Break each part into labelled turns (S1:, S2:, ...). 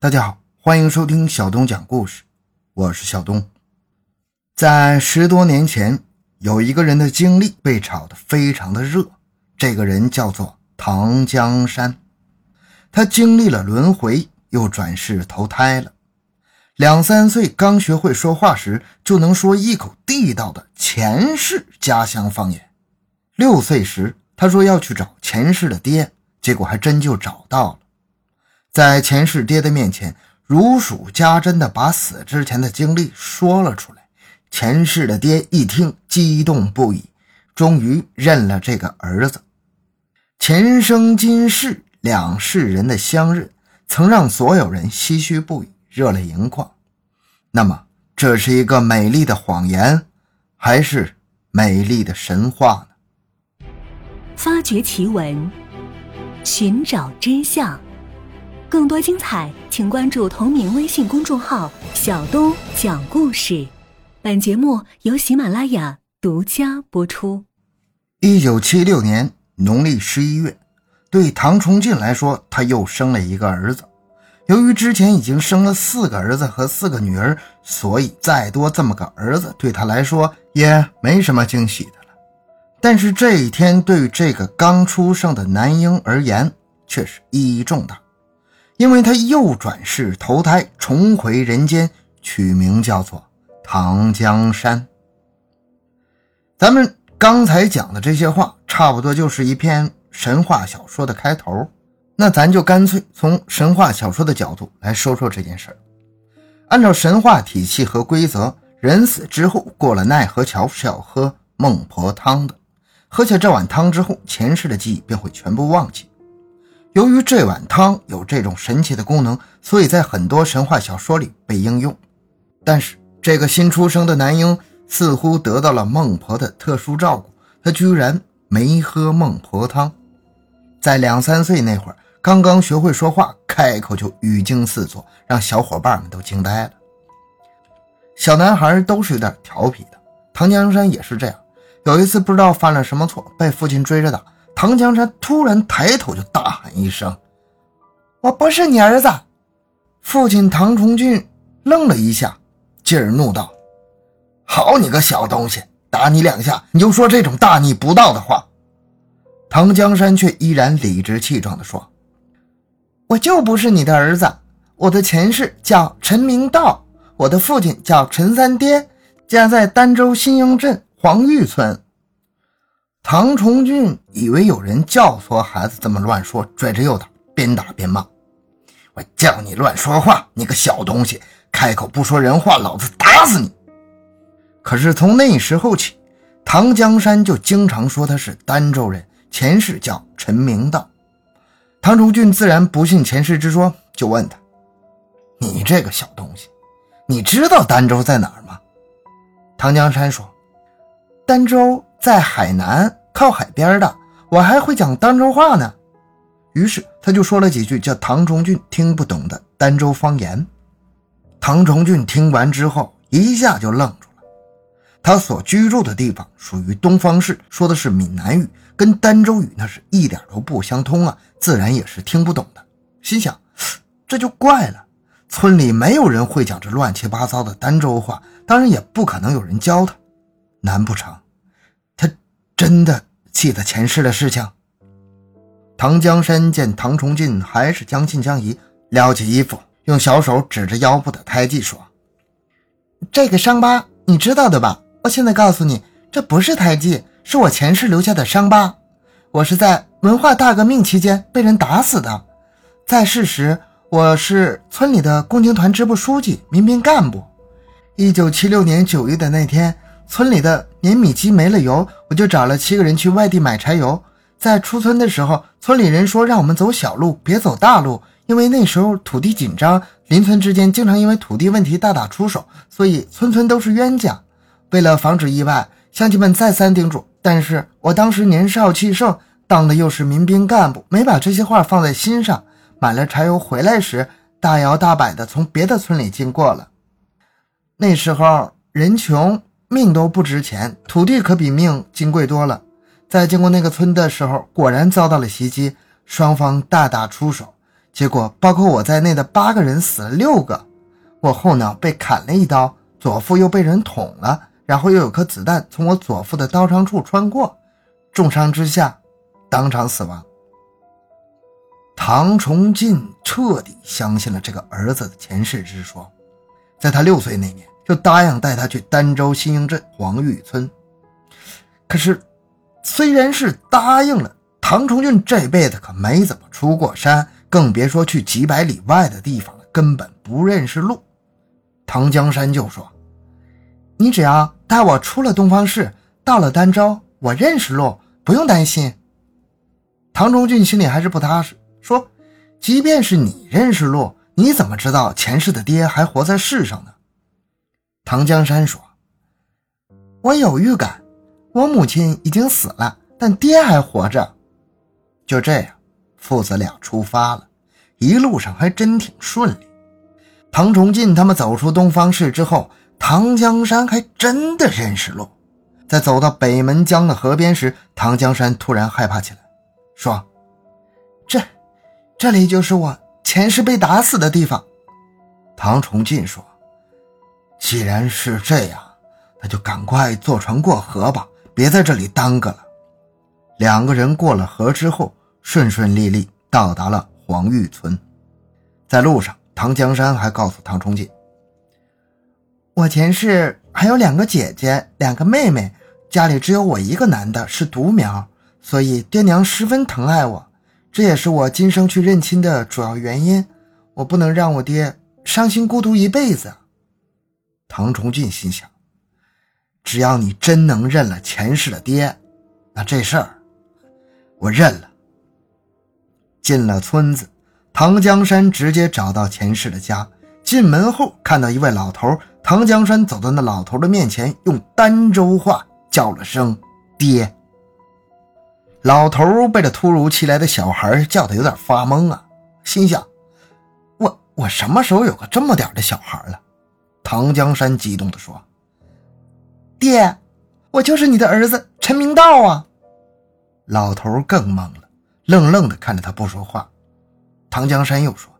S1: 大家好，欢迎收听小东讲故事，我是小东。在十多年前，有一个人的经历被炒得非常的热，这个人叫做唐江山。他经历了轮回，又转世投胎了。两三岁刚学会说话时，就能说一口地道的前世家乡方言。六岁时，他说要去找前世的爹，结果还真就找到了。在前世爹的面前，如数家珍的把死之前的经历说了出来。前世的爹一听，激动不已，终于认了这个儿子。前生今世两世人的相认，曾让所有人唏嘘不已，热泪盈眶。那么，这是一个美丽的谎言，还是美丽的神话呢？
S2: 发掘奇闻，寻找真相。更多精彩，请关注同名微信公众号“小东讲故事”。本节目由喜马拉雅独家播出。
S1: 一九七六年农历十一月，对唐崇进来说，他又生了一个儿子。由于之前已经生了四个儿子和四个女儿，所以再多这么个儿子对他来说也没什么惊喜的了。但是这一天对于这个刚出生的男婴而言，却是意义重大。因为他又转世投胎，重回人间，取名叫做唐江山。咱们刚才讲的这些话，差不多就是一篇神话小说的开头。那咱就干脆从神话小说的角度来说说这件事儿。按照神话体系和规则，人死之后过了奈何桥是要喝孟婆汤的，喝下这碗汤之后，前世的记忆便会全部忘记。由于这碗汤有这种神奇的功能，所以在很多神话小说里被应用。但是这个新出生的男婴似乎得到了孟婆的特殊照顾，他居然没喝孟婆汤。在两三岁那会儿，刚刚学会说话，开口就语惊四座，让小伙伴们都惊呆了。小男孩都是有点调皮的，唐江山也是这样。有一次不知道犯了什么错，被父亲追着打。唐江山突然抬头，就大一声：“我不是你儿子！”父亲唐崇俊愣了一下，继而怒道：“好你个小东西，打你两下你就说这种大逆不道的话！”唐江山却依然理直气壮地说：“我就不是你的儿子，我的前世叫陈明道，我的父亲叫陈三爹，家在儋州新营镇黄峪村。”唐崇俊以为有人教唆孩子这么乱说，拽着右打，边打边骂：“我叫你乱说话，你个小东西，开口不说人话，老子打死你！”可是从那时候起，唐江山就经常说他是儋州人，前世叫陈明道。唐崇俊自然不信前世之说，就问他：“你这个小东西，你知道儋州在哪儿吗？”唐江山说：“儋州在海南。”靠海边的，我还会讲儋州话呢。于是他就说了几句叫唐崇俊听不懂的儋州方言。唐崇俊听完之后一下就愣住了。他所居住的地方属于东方市，说的是闽南语，跟儋州语那是一点都不相通啊，自然也是听不懂的。心想这就怪了，村里没有人会讲这乱七八糟的儋州话，当然也不可能有人教他。难不成真的？记得前世的事情。唐江山见唐崇进还是将信将疑，撩起衣服，用小手指着腰部的胎记说：“这个伤疤你知道的吧？我现在告诉你，这不是胎记，是我前世留下的伤疤。我是在文化大革命期间被人打死的。在世时，我是村里的共青团支部书记、民兵干部。一九七六年九月的那天。”村里的碾米机没了油，我就找了七个人去外地买柴油。在出村的时候，村里人说让我们走小路，别走大路，因为那时候土地紧张，邻村之间经常因为土地问题大打出手，所以村村都是冤家。为了防止意外，乡亲们再三叮嘱，但是我当时年少气盛，当的又是民兵干部，没把这些话放在心上。买了柴油回来时，大摇大摆的从别的村里经过了。那时候人穷。命都不值钱，土地可比命金贵多了。在经过那个村的时候，果然遭到了袭击，双方大打出手。结果包括我在内的八个人死了六个，我后脑被砍了一刀，左腹又被人捅了，然后又有颗子弹从我左腹的刀伤处穿过，重伤之下当场死亡。唐崇进彻底相信了这个儿子的前世之说，在他六岁那年就答应带他去儋州新营镇黄峪村。可是，虽然是答应了，唐崇俊这辈子可没怎么出过山，更别说去几百里外的地方了，根本不认识路。唐江山就说：“你只要带我出了东方市，到了儋州，我认识路，不用担心。”唐崇俊心里还是不踏实。说：“即便是你认识路，你怎么知道前世的爹还活在世上呢？”唐江山说：“我有预感，我母亲已经死了，但爹还活着。”就这样，父子俩出发了，一路上还真挺顺利。唐崇进他们走出东方市之后，唐江山还真的认识路。在走到北门江的河边时，唐江山突然害怕起来，说：“这……”这里就是我前世被打死的地方，唐崇进说：“既然是这样，那就赶快坐船过河吧，别在这里耽搁了。”两个人过了河之后，顺顺利利到达了黄峪村。在路上，唐江山还告诉唐崇进：“我前世还有两个姐姐，两个妹妹，家里只有我一个男的，是独苗，所以爹娘十分疼爱我。”这也是我今生去认亲的主要原因，我不能让我爹伤心孤独一辈子。唐崇进心想，只要你真能认了前世的爹，那这事儿我认了。进了村子，唐江山直接找到前世的家。进门后看到一位老头，唐江山走到那老头的面前，用儋州话叫了声“爹”。老头被这突如其来的小孩叫的有点发懵啊，心想：我我什么时候有个这么点的小孩了？唐江山激动地说：“爹，我就是你的儿子陈明道啊！”老头更懵了，愣愣地看着他不说话。唐江山又说：“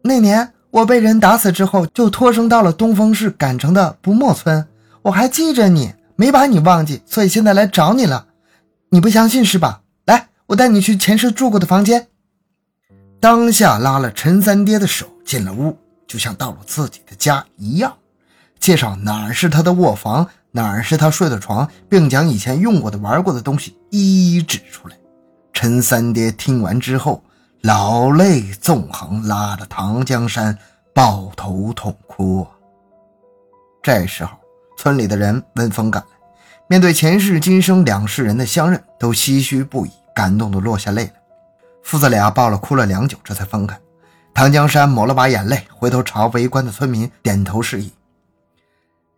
S1: 那年我被人打死之后，就托生到了东风市赶城的不墨村，我还记着你，没把你忘记，所以现在来找你了。”你不相信是吧？来，我带你去前世住过的房间。当下拉了陈三爹的手进了屋，就像到了自己的家一样，介绍哪儿是他的卧房，哪儿是他睡的床，并将以前用过的、玩过的东西一一指出来。陈三爹听完之后，老泪纵横，拉着唐江山抱头痛哭。这时候，村里的人闻风赶来。面对前世今生两世人的相认，都唏嘘不已，感动的落下泪来。父子俩抱了哭了良久，这才分开。唐江山抹了把眼泪，回头朝围观的村民点头示意：“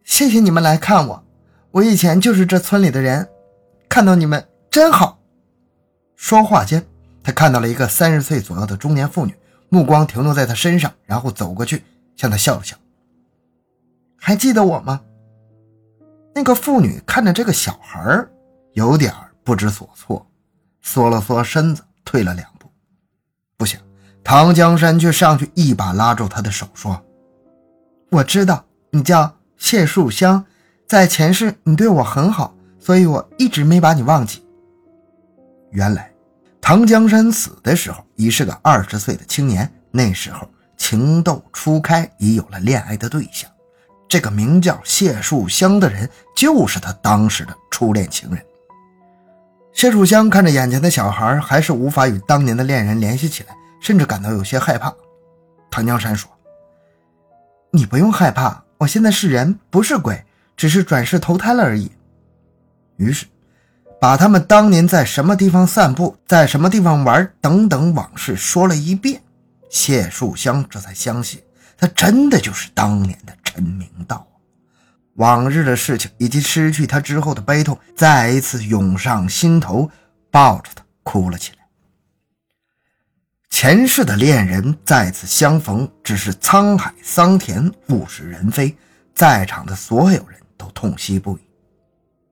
S1: 谢谢你们来看我，我以前就是这村里的人，看到你们真好。”说话间，他看到了一个三十岁左右的中年妇女，目光停留在他身上，然后走过去向他笑了笑：“还记得我吗？”那个妇女看着这个小孩有点不知所措，缩了缩身子，退了两步。不想，唐江山却上去一把拉住他的手，说：“我知道你叫谢树香，在前世你对我很好，所以我一直没把你忘记。”原来，唐江山死的时候已是个二十岁的青年，那时候情窦初开，已有了恋爱的对象。这个名叫谢树香的人，就是他当时的初恋情人。谢树香看着眼前的小孩，还是无法与当年的恋人联系起来，甚至感到有些害怕。唐江山说：“你不用害怕，我现在是人，不是鬼，只是转世投胎了而已。”于是，把他们当年在什么地方散步，在什么地方玩等等往事说了一遍。谢树香这才相信，他真的就是当年的。陈明道，往日的事情以及失去他之后的悲痛再一次涌上心头，抱着他哭了起来。前世的恋人再次相逢，只是沧海桑田，物是人非，在场的所有人都痛惜不已。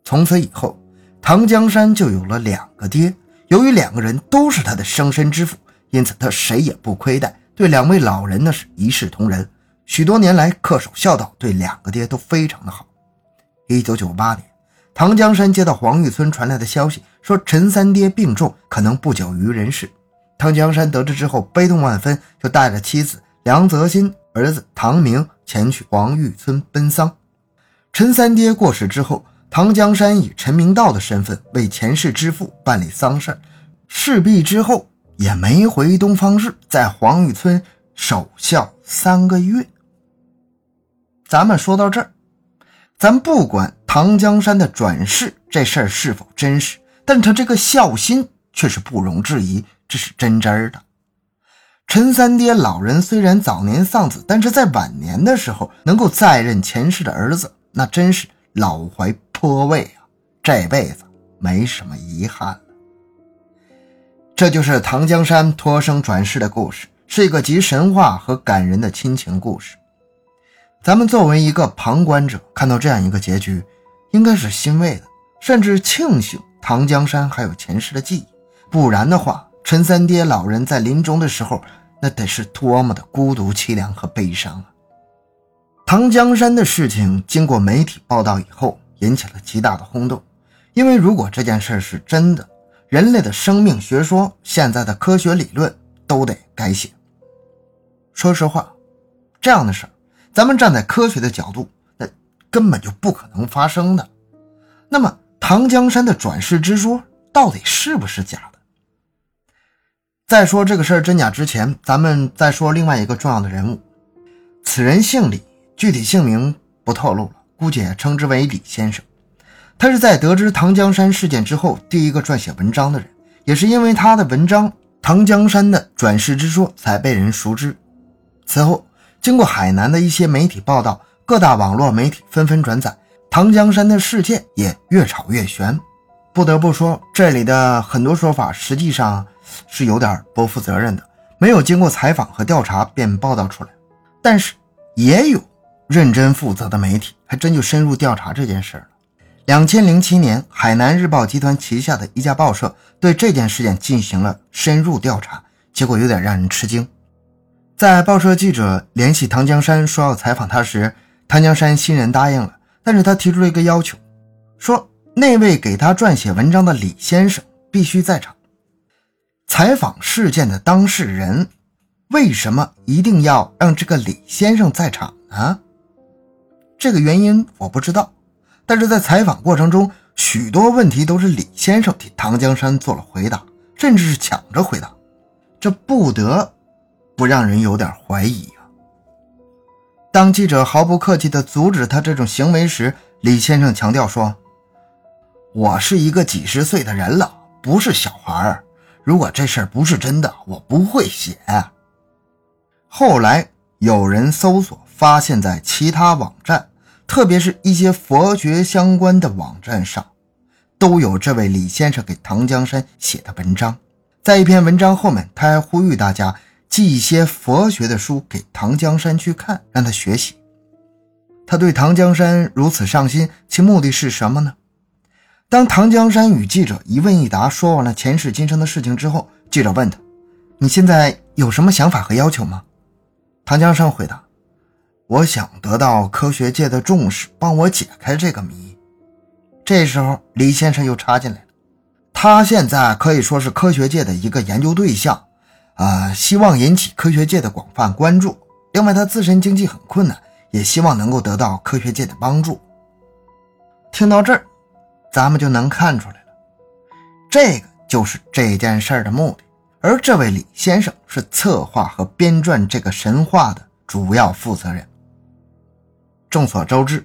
S1: 从此以后，唐江山就有了两个爹。由于两个人都是他的生身之父，因此他谁也不亏待，对两位老人那是一视同仁。许多年来恪守孝道，对两个爹都非常的好。一九九八年，唐江山接到黄玉村传来的消息，说陈三爹病重，可能不久于人世。唐江山得知之后，悲痛万分，就带着妻子梁泽新、儿子唐明前去黄玉村奔丧。陈三爹过世之后，唐江山以陈明道的身份为前世之父办理丧事。事毕之后，也没回东方市，在黄玉村守孝三个月。咱们说到这儿，咱不管唐江山的转世这事儿是否真实，但他这个孝心却是不容置疑。这是真真的。陈三爹老人虽然早年丧子，但是在晚年的时候能够再认前世的儿子，那真是老怀颇慰啊！这辈子没什么遗憾了。这就是唐江山托生转世的故事，是一个集神话和感人的亲情故事。咱们作为一个旁观者，看到这样一个结局，应该是欣慰的，甚至庆幸唐江山还有前世的记忆，不然的话。陈三爹老人在临终的时候，那得是多么的孤独、凄凉和悲伤啊！唐江山的事情经过媒体报道以后，引起了极大的轰动。因为如果这件事是真的，人类的生命学说、现在的科学理论都得改写。说实话，这样的事儿，咱们站在科学的角度，那根本就不可能发生的。那么，唐江山的转世之说到底是不是假？在说这个事儿真假之前，咱们再说另外一个重要的人物。此人姓李，具体姓名不透露了，姑且称之为李先生。他是在得知唐江山事件之后第一个撰写文章的人，也是因为他的文章《唐江山的转世之说》才被人熟知。此后，经过海南的一些媒体报道，各大网络媒体纷纷转载，唐江山的事件也越炒越悬。不得不说，这里的很多说法实际上。是有点不负责任的，没有经过采访和调查便报道出来。但是也有认真负责的媒体，还真就深入调查这件事了。两千零七年，海南日报集团旗下的一家报社对这件事件进行了深入调查，结果有点让人吃惊。在报社记者联系唐江山说要采访他时，唐江山欣然答应了，但是他提出了一个要求，说那位给他撰写文章的李先生必须在场。采访事件的当事人，为什么一定要让这个李先生在场呢？这个原因我不知道，但是在采访过程中，许多问题都是李先生替唐江山做了回答，甚至是抢着回答，这不得不让人有点怀疑啊。当记者毫不客气地阻止他这种行为时，李先生强调说：“我是一个几十岁的人了，不是小孩儿。”如果这事儿不是真的，我不会写。后来有人搜索，发现在其他网站，特别是一些佛学相关的网站上，都有这位李先生给唐江山写的文章。在一篇文章后面，他还呼吁大家寄一些佛学的书给唐江山去看，让他学习。他对唐江山如此上心，其目的是什么呢？当唐江山与记者一问一答说完了前世今生的事情之后，记者问他：“你现在有什么想法和要求吗？”唐江山回答：“我想得到科学界的重视，帮我解开这个谜。”这时候，李先生又插进来了：“他现在可以说是科学界的一个研究对象，啊，希望引起科学界的广泛关注。另外，他自身经济很困难，也希望能够得到科学界的帮助。”听到这儿。咱们就能看出来了，这个就是这件事儿的目的。而这位李先生是策划和编撰这个神话的主要负责人。众所周知，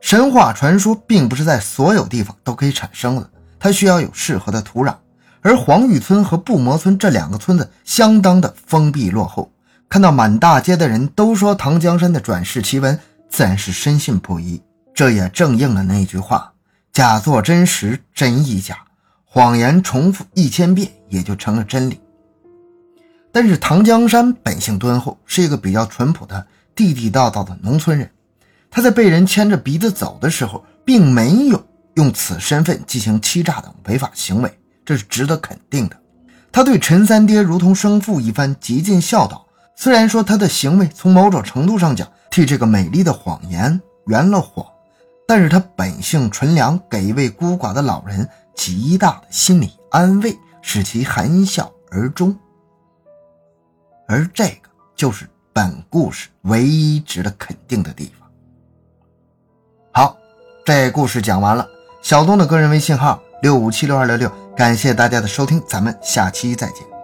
S1: 神话传说并不是在所有地方都可以产生的，它需要有适合的土壤。而黄玉村和布摩村这两个村子相当的封闭落后，看到满大街的人都说唐江山的转世奇闻，自然是深信不疑。这也正应了那句话。假作真实，真亦假；谎言重复一千遍，也就成了真理。但是唐江山本性敦厚，是一个比较淳朴的地地道道的农村人。他在被人牵着鼻子走的时候，并没有用此身份进行欺诈等违法行为，这是值得肯定的。他对陈三爹如同生父一般极尽孝道。虽然说他的行为从某种程度上讲替这个美丽的谎言圆了谎，但是他本性纯良，给一位孤寡的老人极大的心理安慰，使其含笑而终。而这个就是本故事唯一值得肯定的地方。好，这故事讲完了。小东的个人微信号六五七六二六六，感谢大家的收听，咱们下期再见。